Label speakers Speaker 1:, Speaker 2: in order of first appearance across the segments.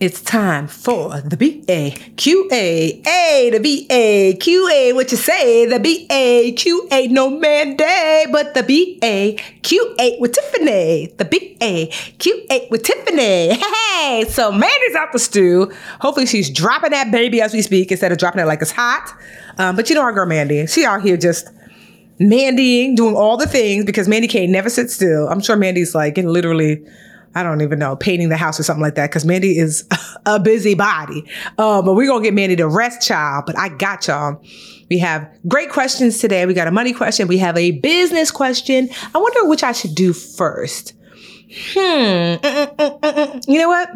Speaker 1: It's time for the B A the B A Q A. What you say? The B A Q A. No man day, but the B A Q A with Tiffany. The B A Q A with Tiffany. Hey, so Mandy's out the stew. Hopefully, she's dropping that baby as we speak instead of dropping it like it's hot. Um, but you know our girl Mandy. She out here just Mandying, doing all the things because Mandy can't never sit still. I'm sure Mandy's like and literally I don't even know, painting the house or something like that, because Mandy is a busy body. Um, but we're going to get Mandy to rest, child. But I got y'all. We have great questions today. We got a money question. We have a business question. I wonder which I should do first. Hmm. Mm, mm, mm, you know what?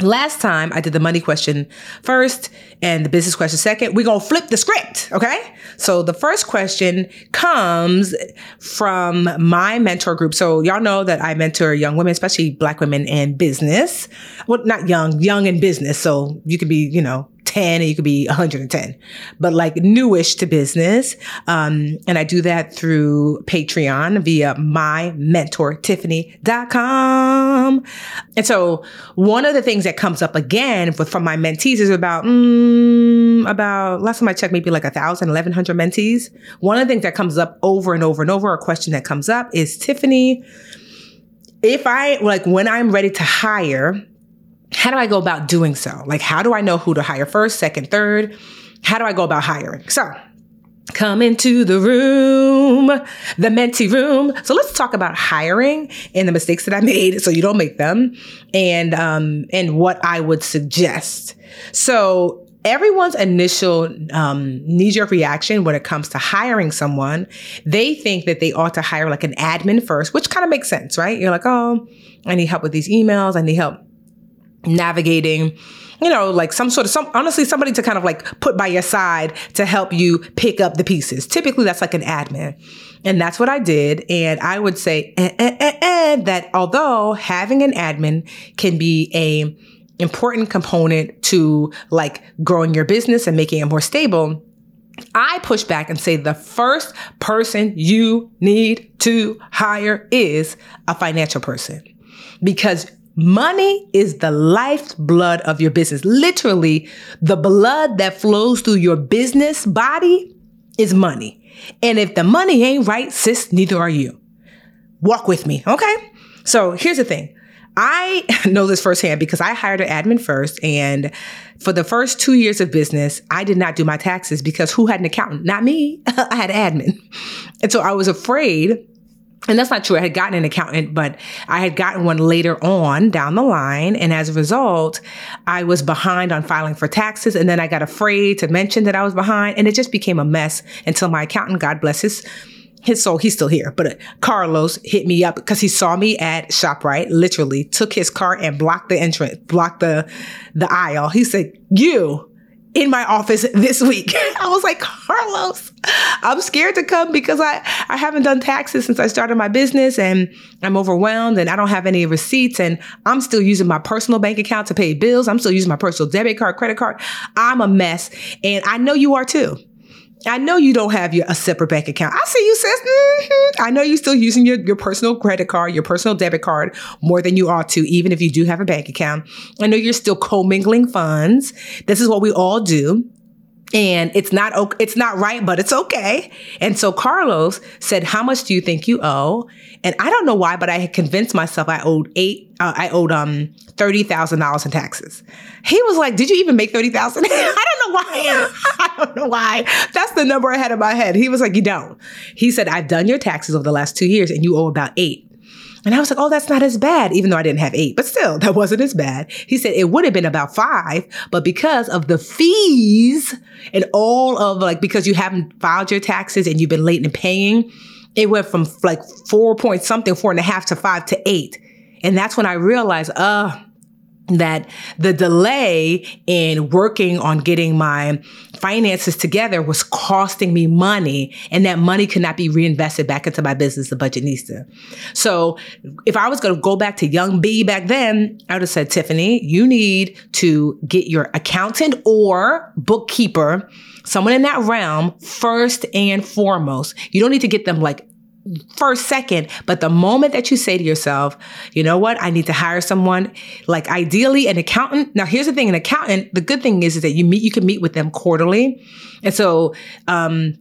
Speaker 1: Last time I did the money question first and the business question second. We're going to flip the script. Okay. So the first question comes from my mentor group. So y'all know that I mentor young women, especially black women in business. Well, not young, young in business. So you could be, you know, 10 and you could be 110, but like newish to business. Um, and I do that through Patreon via my mentor mymentortiffany.com. And so one of the things that comes up again with, from my mentees is about, mm, about last time I checked, maybe like a thousand, 1100 mentees. One of the things that comes up over and over and over, a question that comes up is Tiffany, if I like when I'm ready to hire, how do I go about doing so? Like, how do I know who to hire first, second, third? How do I go about hiring? So, come into the room, the mentee room. So let's talk about hiring and the mistakes that I made so you don't make them and um and what I would suggest. So everyone's initial um, knee-jerk reaction when it comes to hiring someone, they think that they ought to hire like an admin first, which kind of makes sense, right? You're like, oh, I need help with these emails. I need help navigating you know like some sort of some honestly somebody to kind of like put by your side to help you pick up the pieces. Typically that's like an admin. And that's what i did. And i would say eh, eh, eh, eh that although having an admin can be a important component to like growing your business and making it more stable I push back and say the first person you need to hire is a financial person. Because Money is the lifeblood of your business. Literally, the blood that flows through your business body is money. And if the money ain't right, sis, neither are you. Walk with me, okay? So here's the thing. I know this firsthand because I hired an admin first. And for the first two years of business, I did not do my taxes because who had an accountant? Not me. I had an admin. And so I was afraid and that's not true. I had gotten an accountant, but I had gotten one later on down the line. And as a result, I was behind on filing for taxes. And then I got afraid to mention that I was behind. And it just became a mess until my accountant, God bless his, his soul, he's still here. But uh, Carlos hit me up because he saw me at ShopRite, literally took his car and blocked the entrance, blocked the, the aisle. He said, you in my office this week. I was like, Carlos, I'm scared to come because I, I haven't done taxes since I started my business and I'm overwhelmed and I don't have any receipts and I'm still using my personal bank account to pay bills. I'm still using my personal debit card, credit card. I'm a mess. And I know you are too. I know you don't have your a separate bank account. I see you, sis. Mm-hmm. I know you're still using your, your personal credit card, your personal debit card more than you ought to, even if you do have a bank account. I know you're still commingling funds. This is what we all do. And it's not it's not right, but it's okay. And so Carlos said, "How much do you think you owe?" And I don't know why, but I had convinced myself I owed eight. Uh, I owed um thirty thousand dollars in taxes. He was like, "Did you even make thirty thousand? I don't know why. I don't know why. That's the number I had in my head. He was like, You don't. He said, I've done your taxes over the last two years and you owe about eight. And I was like, oh, that's not as bad, even though I didn't have eight, but still, that wasn't as bad. He said it would have been about five, but because of the fees and all of like, because you haven't filed your taxes and you've been late in paying, it went from like four point something, four and a half to five to eight. And that's when I realized, uh, that the delay in working on getting my finances together was costing me money and that money could not be reinvested back into my business, the Budgetnista. So if I was going to go back to young B back then, I would have said, Tiffany, you need to get your accountant or bookkeeper someone in that realm first and foremost. You don't need to get them like first second but the moment that you say to yourself you know what? I need to hire someone like ideally an accountant. Now here's the thing an accountant the good thing is, is that you meet you can meet with them quarterly. And so um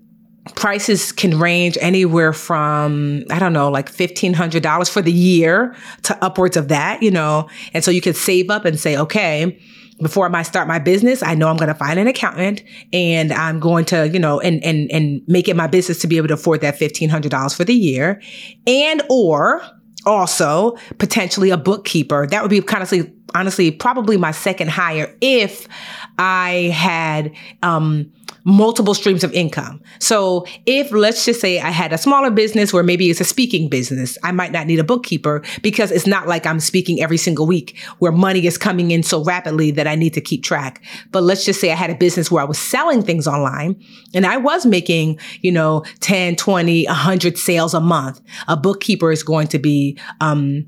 Speaker 1: prices can range anywhere from i don't know like $1500 for the year to upwards of that you know? And so you can save up and say okay before I start my business, I know I'm going to find an accountant and I'm going to, you know, and, and, and make it my business to be able to afford that $1,500 for the year and, or also potentially a bookkeeper. That would be kind of honestly probably my second hire if I had, um, multiple streams of income. So if let's just say I had a smaller business where maybe it's a speaking business, I might not need a bookkeeper because it's not like I'm speaking every single week where money is coming in so rapidly that I need to keep track. But let's just say I had a business where I was selling things online and I was making, you know, 10, 20, 100 sales a month. A bookkeeper is going to be, um,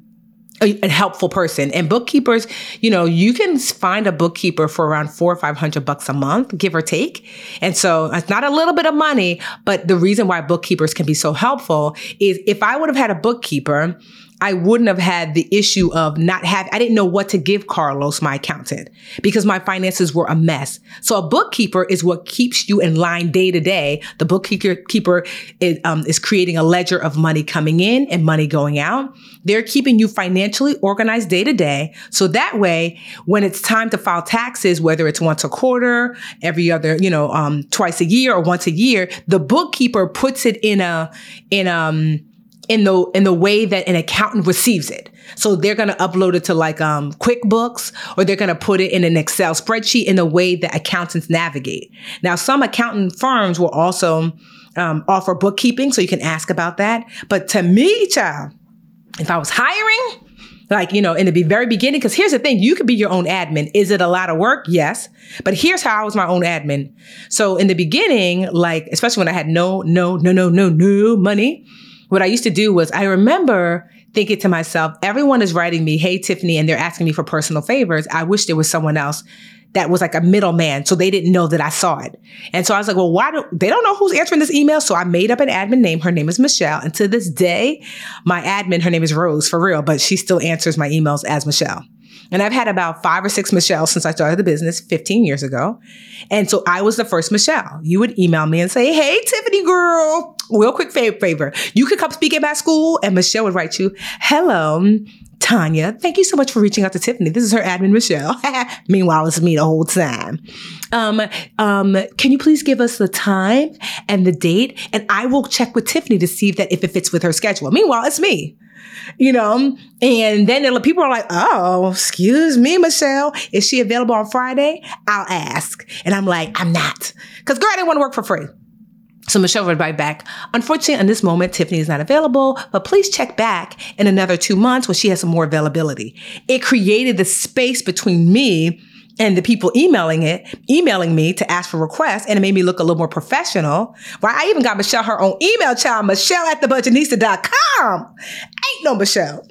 Speaker 1: a, a, helpful person. And bookkeepers, you know, you can find a bookkeeper for around four or five hundred bucks a month, give or take. And so it's not a little bit of money, but the reason why bookkeepers can be so helpful is if I would have had a bookkeeper I wouldn't have had the issue of not have, I didn't know what to give Carlos, my accountant, because my finances were a mess. So a bookkeeper is what keeps you in line day to day. The bookkeeper keeper is, um, is creating a ledger of money coming in and money going out. They're keeping you financially organized day to day. So that way, when it's time to file taxes, whether it's once a quarter, every other, you know, um, twice a year or once a year, the bookkeeper puts it in a, in, um, in the in the way that an accountant receives it. So they're going to upload it to like um, QuickBooks or they're going to put it in an Excel spreadsheet in the way that accountants navigate. Now, some accountant firms will also um, offer bookkeeping, so you can ask about that. But to me, child, if I was hiring, like you know in the very beginning because here's the thing you could be your own admin is it a lot of work yes but here's how i was my own admin so in the beginning like especially when i had no no no no no no money what I used to do was I remember thinking to myself, everyone is writing me, Hey, Tiffany, and they're asking me for personal favors. I wish there was someone else that was like a middleman. So they didn't know that I saw it. And so I was like, well, why do they don't know who's answering this email? So I made up an admin name. Her name is Michelle. And to this day, my admin, her name is Rose for real, but she still answers my emails as Michelle. And I've had about five or six Michelle since I started the business 15 years ago. And so I was the first Michelle. You would email me and say, Hey, Tiffany girl, real quick favor. You could come speak at my school. And Michelle would write you, Hello, Tanya, thank you so much for reaching out to Tiffany. This is her admin, Michelle. Meanwhile, it's me the whole time. Um, um, can you please give us the time and the date? And I will check with Tiffany to see if that if it fits with her schedule. Meanwhile, it's me you know, and then people are like, oh, excuse me, Michelle, is she available on Friday? I'll ask. And I'm like, I'm not. Because girl, I didn't want to work for free. So Michelle would write back, unfortunately, in this moment, Tiffany is not available, but please check back in another two months when she has some more availability. It created the space between me and the people emailing it, emailing me to ask for requests, and it made me look a little more professional. Right? I even got Michelle her own email child, Michelle at thebudgetnista.com. Ain't no Michelle.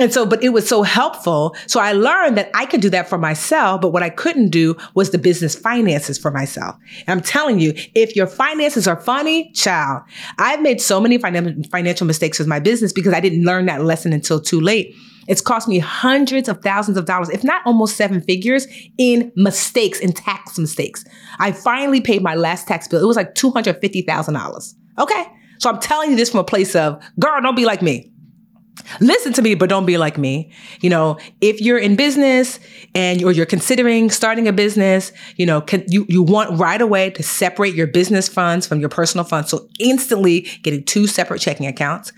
Speaker 1: And so, but it was so helpful. So I learned that I could do that for myself, but what I couldn't do was the business finances for myself. And I'm telling you, if your finances are funny, child, I've made so many financial mistakes with my business because I didn't learn that lesson until too late. It's cost me hundreds of thousands of dollars, if not almost seven figures in mistakes, in tax mistakes. I finally paid my last tax bill. It was like $250,000. Okay. So I'm telling you this from a place of, girl, don't be like me. listen to me, but don't be like me. You know, if you're in business and or you're considering starting a business, you know, can, you you want right away to separate your business funds from your personal funds. So instantly getting two separate checking accounts,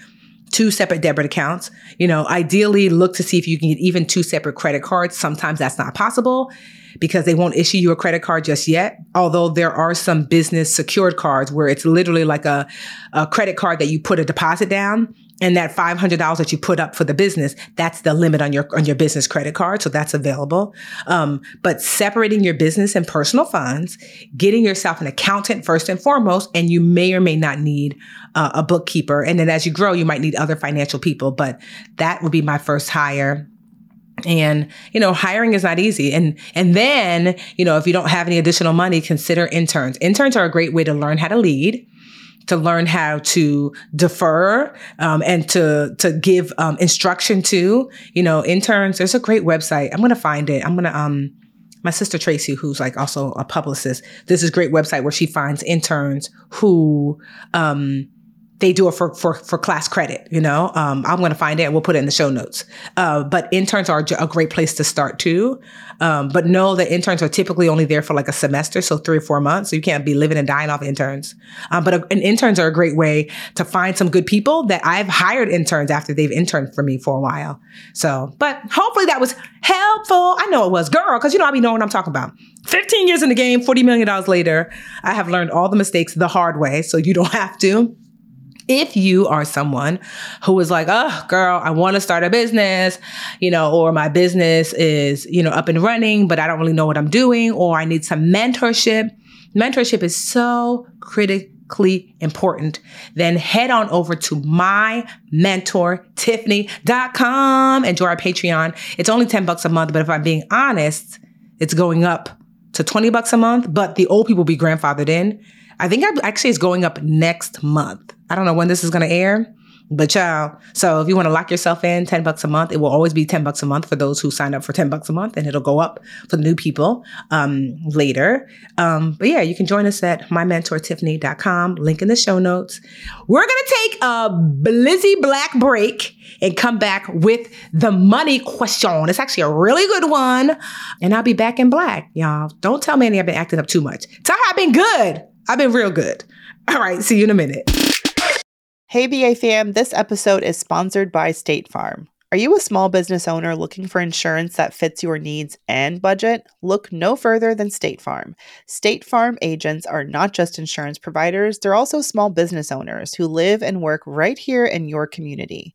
Speaker 1: two separate debit accounts. You know, ideally look to see if you can get even two separate credit cards. Sometimes that's not possible because they won't issue you a credit card just yet. Although there are some business secured cards where it's literally like a, a credit card that you put a deposit down and that $500 that you put up for the business that's the limit on your on your business credit card so that's available. Um, but separating your business and personal funds getting yourself an accountant first and foremost and you may or may not need uh, a bookkeeper. And then as you grow you might need other financial people but that would be my first hire. And you know hiring is not easy. And and then you know if you don't have any additional money consider interns. Interns are a great way to learn how to lead to learn how to defer um, and to to give um, instruction to you know interns. There's a great website. I'm gonna find it. I'm gonna um my sister tracy who's like also a publicist this is great website where she finds interns who um they do it for for for class credit. You know, um, I'm going to find it. and We'll put it in the show notes. Uh, but interns are a great place to start too. Um, but know that interns are typically only there for like a semester, so three or four months. So you can't be living and dying off interns. Um, but a, and interns are a great way to find some good people that I've hired interns after they've interned for me for a while. So, but hopefully that was helpful. I know it was, girl, because you know I be knowing what I'm talking about. 15 years in the game, $40 million later, I have learned all the mistakes the hard way, so you don't have to if you are someone who is like, oh, girl, I want to start a business, you know, or my business is, you know, up and running, but I don't really know what I'm doing, or I need some mentorship. Mentorship is so critically important. Then head on over to mymentortiffany.com and join our Patreon. It's only 10 bucks a month, but if I'm being honest, it's going up to 20 bucks a month, but the old people be grandfathered in. I think I, actually it's going up next month. I don't know when this is going to air, but y'all. So if you want to lock yourself in, 10 bucks a month, it will always be 10 bucks a month for those who sign up for 10 bucks a month and it'll go up for new people um, later. Um, but yeah, you can join us at mymentortiffany.com, link in the show notes. We're to take a blizzy black break and come back with the money question. It's actually a really good one. And I'll be back in black, y'all. Don't tell me I've been acting up too much. Tell her I've been good. I've been real good. All right, see you in a minute.
Speaker 2: Hey, BA fam, this episode is sponsored by State Farm. Are you a small business owner looking for insurance that fits your needs and budget? Look no further than State Farm. State Farm agents are not just insurance providers, they're also small business owners who live and work right here in your community.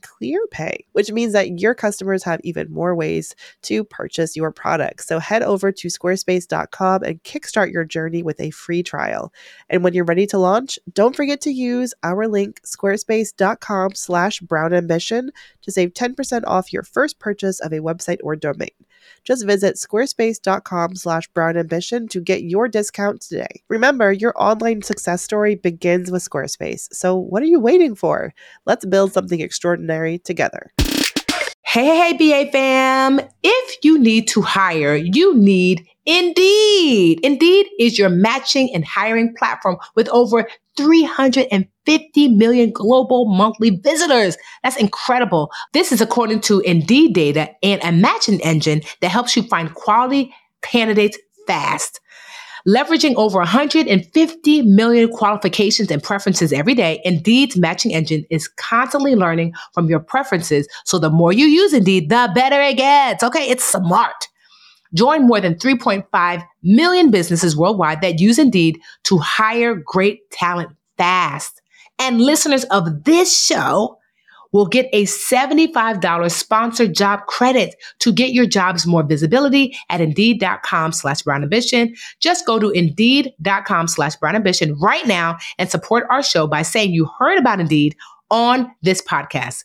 Speaker 2: ClearPay, which means that your customers have even more ways to purchase your products. So head over to squarespace.com and kickstart your journey with a free trial. And when you're ready to launch, don't forget to use our link squarespace.com slash brown ambition to save 10% off your first purchase of a website or domain. Just visit squarespace.com slash brown ambition to get your discount today. Remember, your online success story begins with Squarespace. So what are you waiting for? Let's build something extraordinary together.
Speaker 1: Hey, hey, BA fam. If you need to hire, you need Indeed. Indeed is your matching and hiring platform with over 350 million global monthly visitors. That's incredible. This is according to Indeed data and a matching engine that helps you find quality candidates fast. Leveraging over 150 million qualifications and preferences every day, Indeed's matching engine is constantly learning from your preferences. So the more you use Indeed, the better it gets. Okay, it's smart. Join more than 3.5 million businesses worldwide that use Indeed to hire great talent fast. And listeners of this show will get a $75 sponsored job credit to get your jobs more visibility at indeed.com slash brown ambition. Just go to indeed.com slash brown ambition right now and support our show by saying you heard about Indeed on this podcast.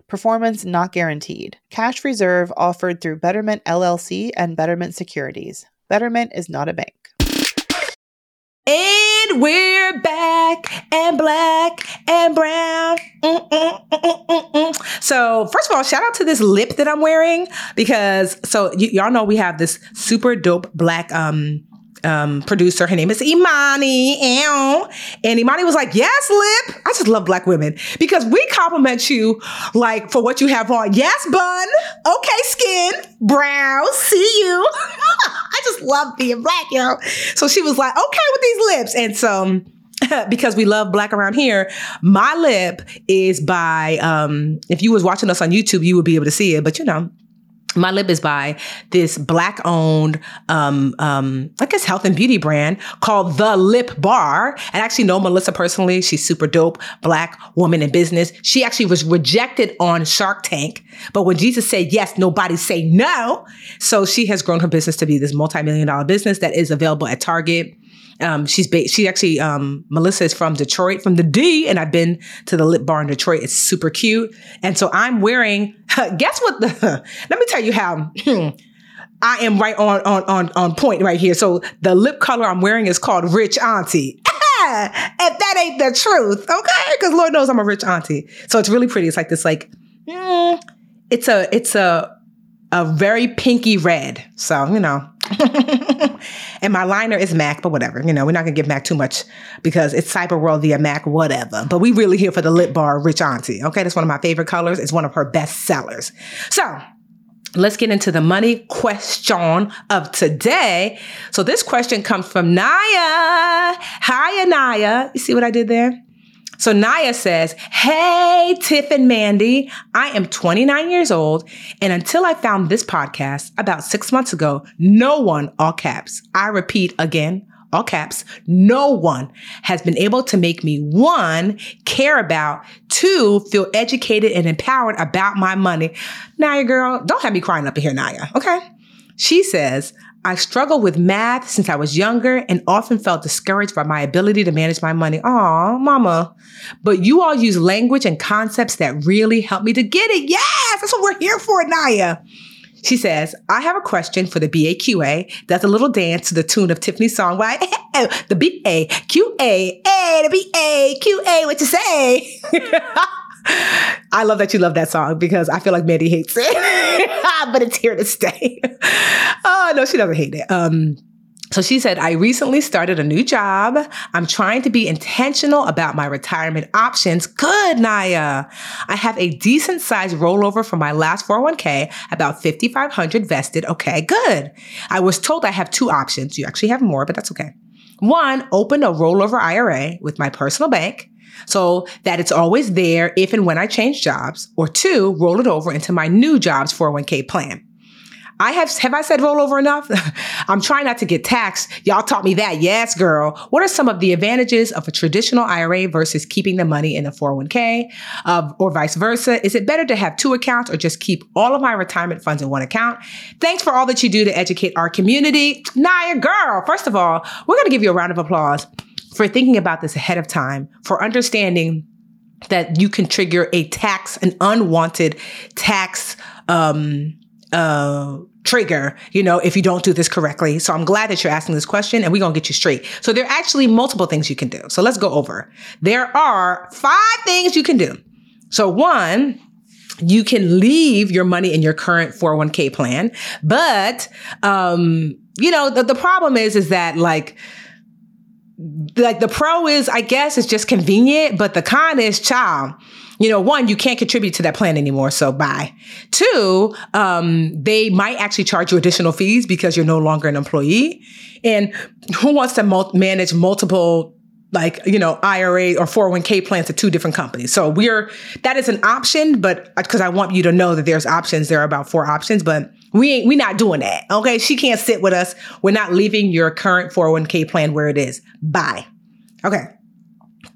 Speaker 2: performance not guaranteed. Cash reserve offered through Betterment LLC and Betterment Securities. Betterment is not a bank.
Speaker 1: And we're back and black and brown. Mm, mm, mm, so, first of all, shout out to this lip that I'm wearing because so y- y'all know we have this super dope black um um, producer. Her name is Imani. And Imani was like, Yes, Lip. I just love black women because we compliment you like for what you have on. Yes, bun. Okay, skin. Brow. See you. I just love being black, yo. So she was like, Okay with these lips. And so, because we love black around here, my lip is by um if you was watching us on YouTube, you would be able to see it, but you know, my lip is by this black owned um, um, i guess health and beauty brand called the lip bar. And I actually know melissa personally. She's super dope black woman in business. She actually was rejected on shark tank. But when jesus said yes nobody say no. So she has grown her business to be this multi-million dollar business that is available at target um, she's ba- she actually um, Melissa is from Detroit, from the D, and I've been to the Lip Bar in Detroit. It's super cute, and so I'm wearing. Guess what? The let me tell you how. I am right on on on on point right here. So the lip color I'm wearing is called Rich Auntie. if that ain't the truth, okay? Because Lord knows I'm a rich auntie. So it's really pretty. It's like this, like mm, it's a it's a a very pinky red. So you know, and my liner is MAC, but whatever. You know, we're not gonna give MAC too much because it's Cyber World via MAC, whatever. But we really here for the lip bar Rich Auntie. Okay, that's one of my favorite colors. It's one of her best sellers. So let's get into the money question of today. So this question comes from Niya. Hi, Niya. You see what I did there? So Niya says, Hey, Tiff and Mandy, I am 29 years old. And until I found this podcast about six months ago, no one, all caps, I repeat again, all caps, no one has been able to make me one, care about, two, feel educated and empowered about my money. Niya girl, don't have me crying up in here, Niya. Okay. She says, I struggled with math since I was younger and often felt discouraged by my ability to manage my money. Aw, mama. But you all use language and concepts that really help me to get it. Yes, that's what we're here for, Niya. She says, I have a question for the BAQA. Does a little dance to the tune of Tiffany's song, Why? the BAQA, the BAQA, what you say? I love that you love that song because I feel like Mandy hates it, but it's here to stay. oh no, she doesn't hate it. Um, so she said, I recently started a new job. I'm trying to be intentional about my retirement options. Good, Niya. I have a decent sized rollover from my last 401k, about 5,500 vested. Okay, good. I was told I have two options. You actually have more, but that's okay. One, open a rollover IRA with my personal bank so that it's always there if and when I change jobs, or two, roll it over into my new job's 401k plan. I have have I said rollover enough? I'm trying not to get taxed. Y'all taught me that. Yes, girl. What are some of the advantages of a traditional IRA versus keeping the money in a 401k uh, or vice versa? Is it better to have two accounts or just keep all of my retirement funds in one account? Thanks for all that you do to educate our community. Niya, girl, first of all, we're going to give you a round of applause for thinking about this ahead of time, for understanding that you can trigger a tax, an unwanted tax um, uh, trigger, you know, if you don't do this correctly. So I'm glad that you're asking this question and we're going to get you straight. So there are actually multiple things you can do. So let's go over. There are five things you can do. So one, you can leave your money in your current 401k plan, but, um, you know, the, the problem is, is that like, like the pro is, I guess, it's just convenient, but the con is, child, you know, one, you can't contribute to that plan anymore, so bye. Two, um, they might actually charge you additional fees because you're no longer an employee. And who wants to mul- manage multiple like you know IRA or 401k plans at two different companies. So we're that is an option, but because I want you to know that there's options, there are about four options, but we ain't we not doing that. Okay, she can't sit with us. We're not leaving your current 401k plan where it is. Bye. Okay.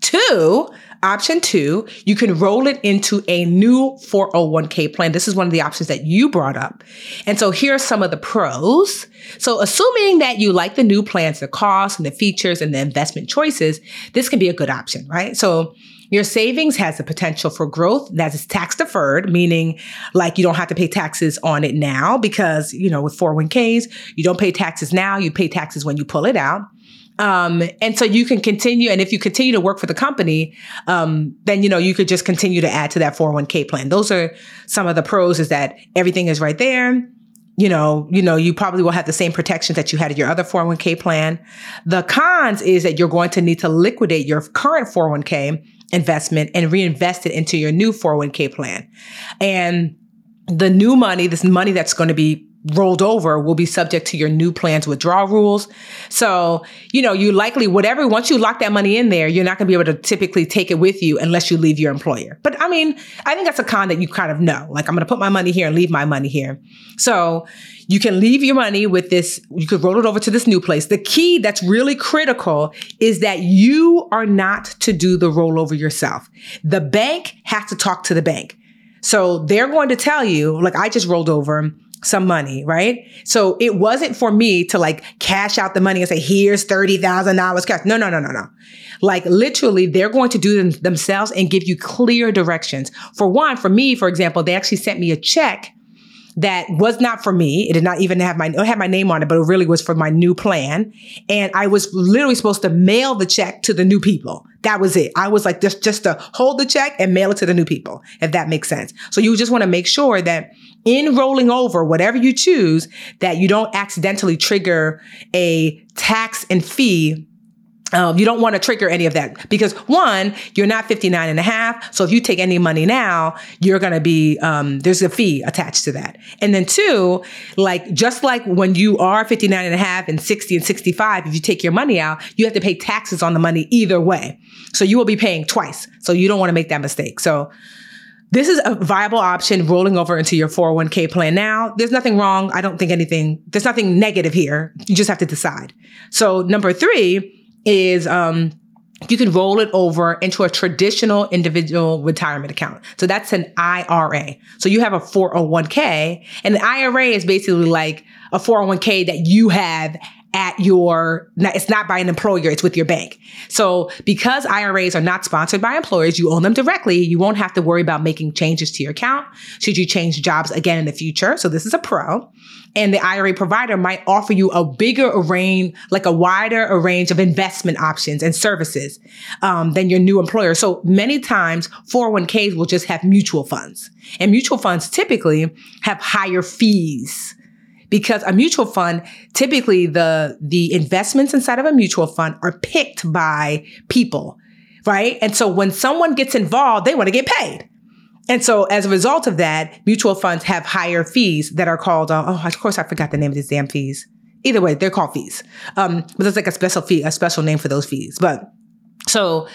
Speaker 1: Two, option two, you can roll it into a new 401k plan. This is one of the options that you brought up. And so here are some of the pros. So assuming that you like the new plans, the costs and the features and the investment choices, this can be a good option, right? So your savings has the potential for growth that is tax deferred, meaning like you don't have to pay taxes on it now because, you know, with 401ks, you don't pay taxes now, you pay taxes when you pull it out. Um, and so you can continue, and if you continue to work for the company, um, then you know you could just continue to add to that 401k plan. Those are some of the pros is that everything is right there. You know, you know, you probably will have the same protections that you had in your other 401k plan. The cons is that you're going to need to liquidate your current 401k investment and reinvest it into your new 401k plan. And the new money, this money that's going to be rolled over will be subject to your new plan's withdrawal rules. So, you know, you likely, whatever, once you lock that money in there, you're not going to be able to typically take it with you unless you leave your employer. But I mean, I think that's a con that you kind of know. Like, I'm going to put my money here and leave my money here. So, you can leave your money with this, you could roll it over to this new place. The key that's really critical is that you are not to do the rollover yourself. The bank has to talk to the bank. So they're going to tell you, like I just rolled over some money, right? So it wasn't for me to like cash out the money and say, here's $30,000 cash. No, no, no, no, no. Like literally they're going to do them themselves and give you clear directions. For one, for me, for example, they actually sent me a check that was not for me. It did not even have my, had my name on it, but it really was for my new plan. And I was literally supposed to mail the check to the new people. That was it. I was like, just, just to hold the check and mail it to the new people, if that makes sense. So you just want to make sure that in rolling over whatever you choose, that you don't accidentally trigger a tax and fee um, you don't want to trigger any of that because one, you're not 59 and a half. So if you take any money now, you're going to be, um, there's a fee attached to that. And then two, like, just like when you are 59 and a half and 60 and 65, if you take your money out, you have to pay taxes on the money either way. So you will be paying twice. So you don't want to make that mistake. So this is a viable option rolling over into your 401k plan now. There's nothing wrong. I don't think anything, there's nothing negative here. You just have to decide. So number three, is um, you can roll it over into a traditional individual retirement account. So that's an IRA. So you have a 401k and an IRA is basically like a 401k that you have at your, it's not by an employer, it's with your bank. So because IRAs are not sponsored by employers, you own them directly. You won't have to worry about making changes to your account should you change jobs again in the future. So this is a pro. And the IRA provider might offer you a bigger range, like a wider range of investment options and services um, than your new employer. So many times 401ks will just have mutual funds. And mutual funds typically have higher fees because a mutual fund typically the the investments inside of a mutual fund are picked by people right? And so when someone gets involved they want to get paid and so as a result of that mutual funds have higher fees that are called uh, oh of course i forgot the name of these damn fees. Either way they're called fees. Um, but there's like a special fee a special name for those fees. But so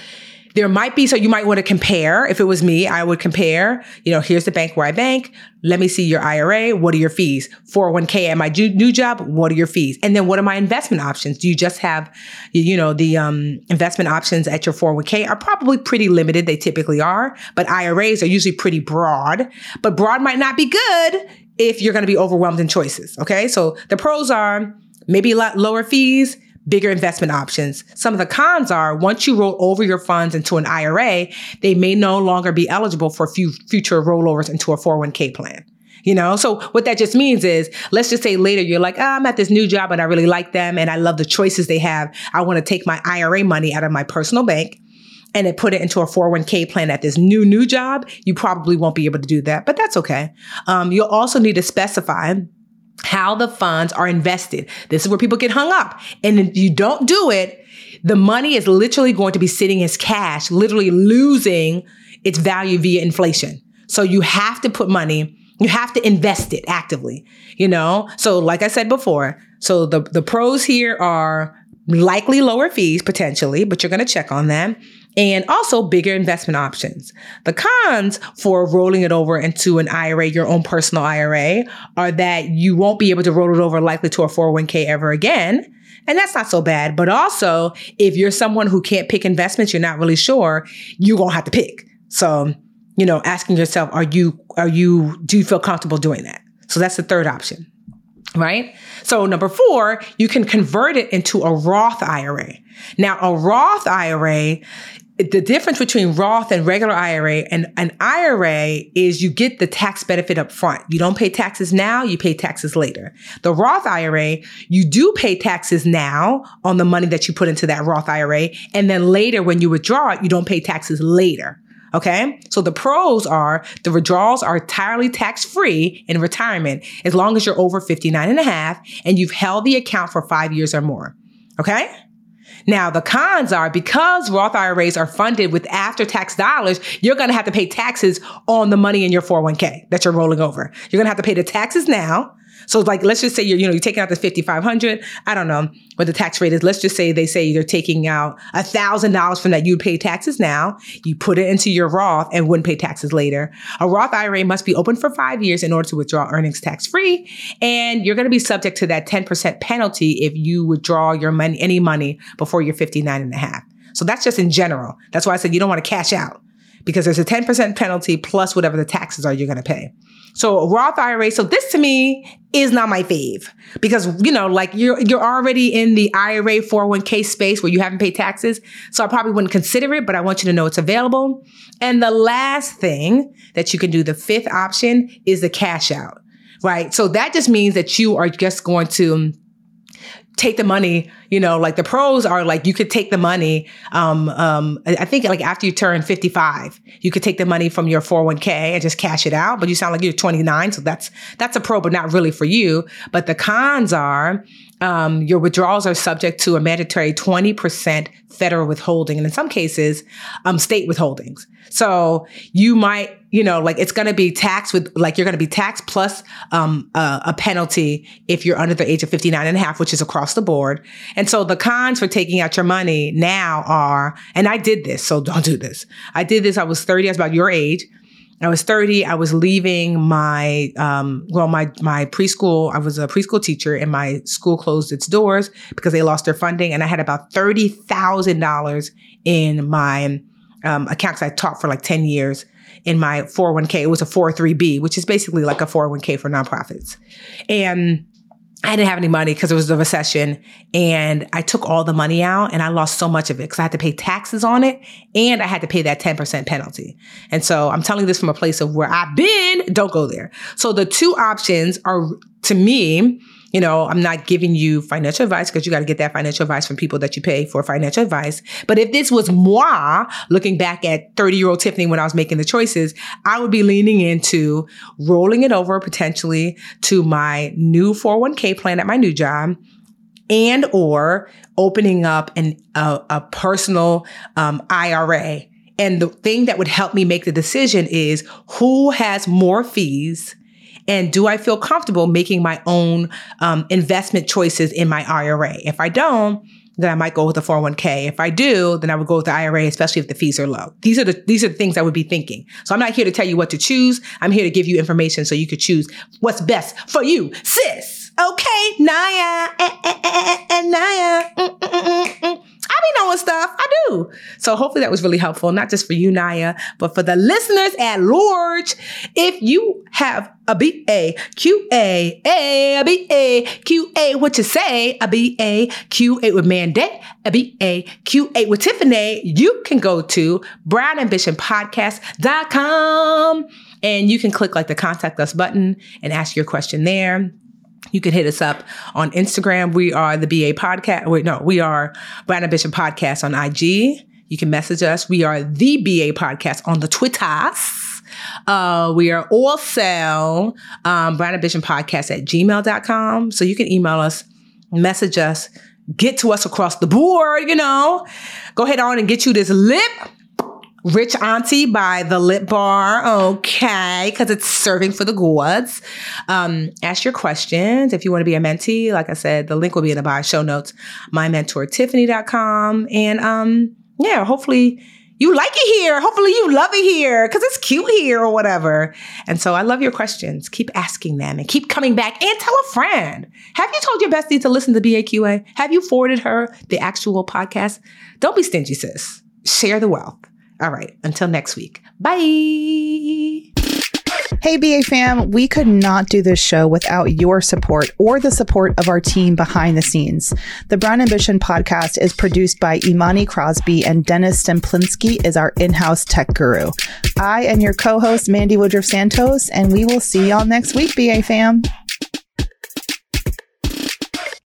Speaker 1: there might be, so you might want to compare. If it was me, I would compare, you know, here's the bank where I bank. Let me see your IRA. What are your fees? 401k at my new job. What are your fees? And then what are my investment options? Do you just have, you know, the um, investment options at your 401k are probably pretty limited. They typically are, but IRAs are usually pretty broad, but broad might not be good if you're going to be overwhelmed in choices. Okay. So the pros are maybe a lot lower fees, bigger investment options. Some of the cons are once you roll over your funds into an IRA, they may no longer be eligible for future rollovers into a 401k plan. You know, so what that just means is, let's just say later you're like, oh, I'm at this new job and I really like them and I love the choices they have. I want to take my IRA money out of my personal bank and it put it into a 401k plan at this new new job. You probably won't be able to do that, but that's okay. Um, you'll also need to specify how the funds are invested. This is where people get hung up. And if you don't do it, the money is literally going to be sitting as cash, literally losing its value via inflation. So you have to put money, you have to invest it actively, you know? So like I said before, so the, the pros here are likely lower fees potentially, but you're going to check on them and also bigger investment options. The cons for rolling it over into an IRA, your own personal IRA, are that you won't be able to roll it over likely to a 401k ever again. And that's not so bad. But also, if you're someone who can't pick investments, you're not really sure, you're going to have to pick. So, you know, asking yourself, are you, are you, do you feel comfortable doing that? So that's the third option right? So number four, you can convert it into a Roth IRA. Now, a Roth IRA the difference between Roth and regular IRA and an IRA is you get the tax benefit up front. You don't pay taxes now, you pay taxes later. The Roth IRA, you do pay taxes now on the money that you put into that Roth IRA. And then later, when you withdraw it, you don't pay taxes later. Okay. So the pros are the withdrawals are entirely tax free in retirement as long as you're over 59 and a half and you've held the account for five years or more. Okay. Now, the cons are because Roth IRAs are funded with after tax dollars, you're going to have to pay taxes on the money in your 401k that you're rolling over. You're going to have to pay the taxes now. So like, let's just say you're, you know, you're taking out the 5,500. I don't know what the tax rate is. Let's just say they say you're taking out a thousand dollars from that. You'd pay taxes now. You put it into your Roth and wouldn't pay taxes later. A Roth IRA must be open for five years in order to withdraw earnings tax free. And you're going to be subject to that 10% penalty if you withdraw your money, any money before you're 59 and a half. So that's just in general. That's why I said you don't want to cash out because there's a 10% penalty plus whatever the taxes are you're going to pay. So Roth IRA. So this to me is not my fave because you know, like you're you're already in the IRA 401k space where you haven't paid taxes. So I probably wouldn't consider it, but I want you to know it's available. And the last thing that you can do, the fifth option, is the cash out. Right. So that just means that you are just going to take the money, you know, like the pros are like you could take the money. Um, um, I think like after you turn 55, you could take the money from your 401k and just cash it out. But you sound like you're 29, so that's that's a pro, but not really for you. But the cons are um, your withdrawals are subject to a mandatory 20% federal withholding, and in some cases, um, state withholdings. So you might, you know, like it's going to be taxed with, like you're going to be taxed plus um, uh, a penalty if you're under the age of 59 and a half, which is across the board. And so the cons for taking out your money now are, and I did this, so don't do this. I did this. I was 30. I was about your age. I was 30. I was leaving my, um, well, my, my preschool. I was a preschool teacher and my school closed its doors because they lost their funding. And I had about $30,000 in my, um, accounts I taught for like 10 years in my 401k. It was a 403b, which is basically like a 401k for nonprofits. And I didn't have any money because it was the recession and I took all the money out and I lost so much of it because I had to pay taxes on it and I had to pay that 10% penalty. And so I'm telling this from a place of where I've been. Don't go there. So the two options are to me, you know, I'm not giving you financial advice because you got to get that financial advice from people that you pay for financial advice. But if this was moi looking back at 30 year old Tiffany when I was making the choices, I would be leaning into rolling it over potentially to my new 401k plan at my new job and or opening up an, a, a personal um, IRA. And the thing that would help me make the decision is who has more fees and do I feel comfortable making my own um, investment choices in my IRA? If I don't, then I might go with a 401k. If I do, then I would go with the IRA, especially if the fees are low. These are the these are the things I would be thinking. So I'm not here to tell you what to choose. I'm here to give you information so you could choose what's best for you, sis. Okay, Niya, eh, eh, eh, eh, Niya. Mm, mm, mm, mm. I be knowing stuff. I do. So hopefully that was really helpful, not just for you, Niya, but for the listeners at large. If you have a B A Q A A B A Q A, what you say? A B A Q A with Mandy, a B A Q A with Tiffany. You can go to brownambitionpodcast.com and you can click like the contact us button and ask your question there. You can hit us up on Instagram. We are the BA podcast. Wait, no, we are Brown Ambition Podcast on IG. You can message us. We are the BA Podcast on the Twitters. Uh, we are also um, Brown Ambition Podcast at gmail.com. So you can email us, message us, get to us across the board, you know. Go ahead on and get you this lip Rich Auntie by the Lip Bar. Okay, because it's serving for the gods. Um, ask your questions. If you want to be a mentee, like I said, the link will be in the bio show notes, mymentortiffany.com. And um, yeah, hopefully you like it here. Hopefully you love it here because it's cute here or whatever. And so I love your questions. Keep asking them and keep coming back and tell a friend. Have you told your bestie to listen to BAQA? Have you forwarded her the actual podcast? Don't be stingy, sis. Share the wealth. All right. Until next week. Bye.
Speaker 2: Hey, BA fam, we could not do this show without your support or the support of our team behind the scenes. The Brown Ambition podcast is produced by Imani Crosby and Dennis Stemplinsky is our in-house tech guru. I am your co-host, Mandy Woodruff Santos, and we will see y'all next week, BA fam.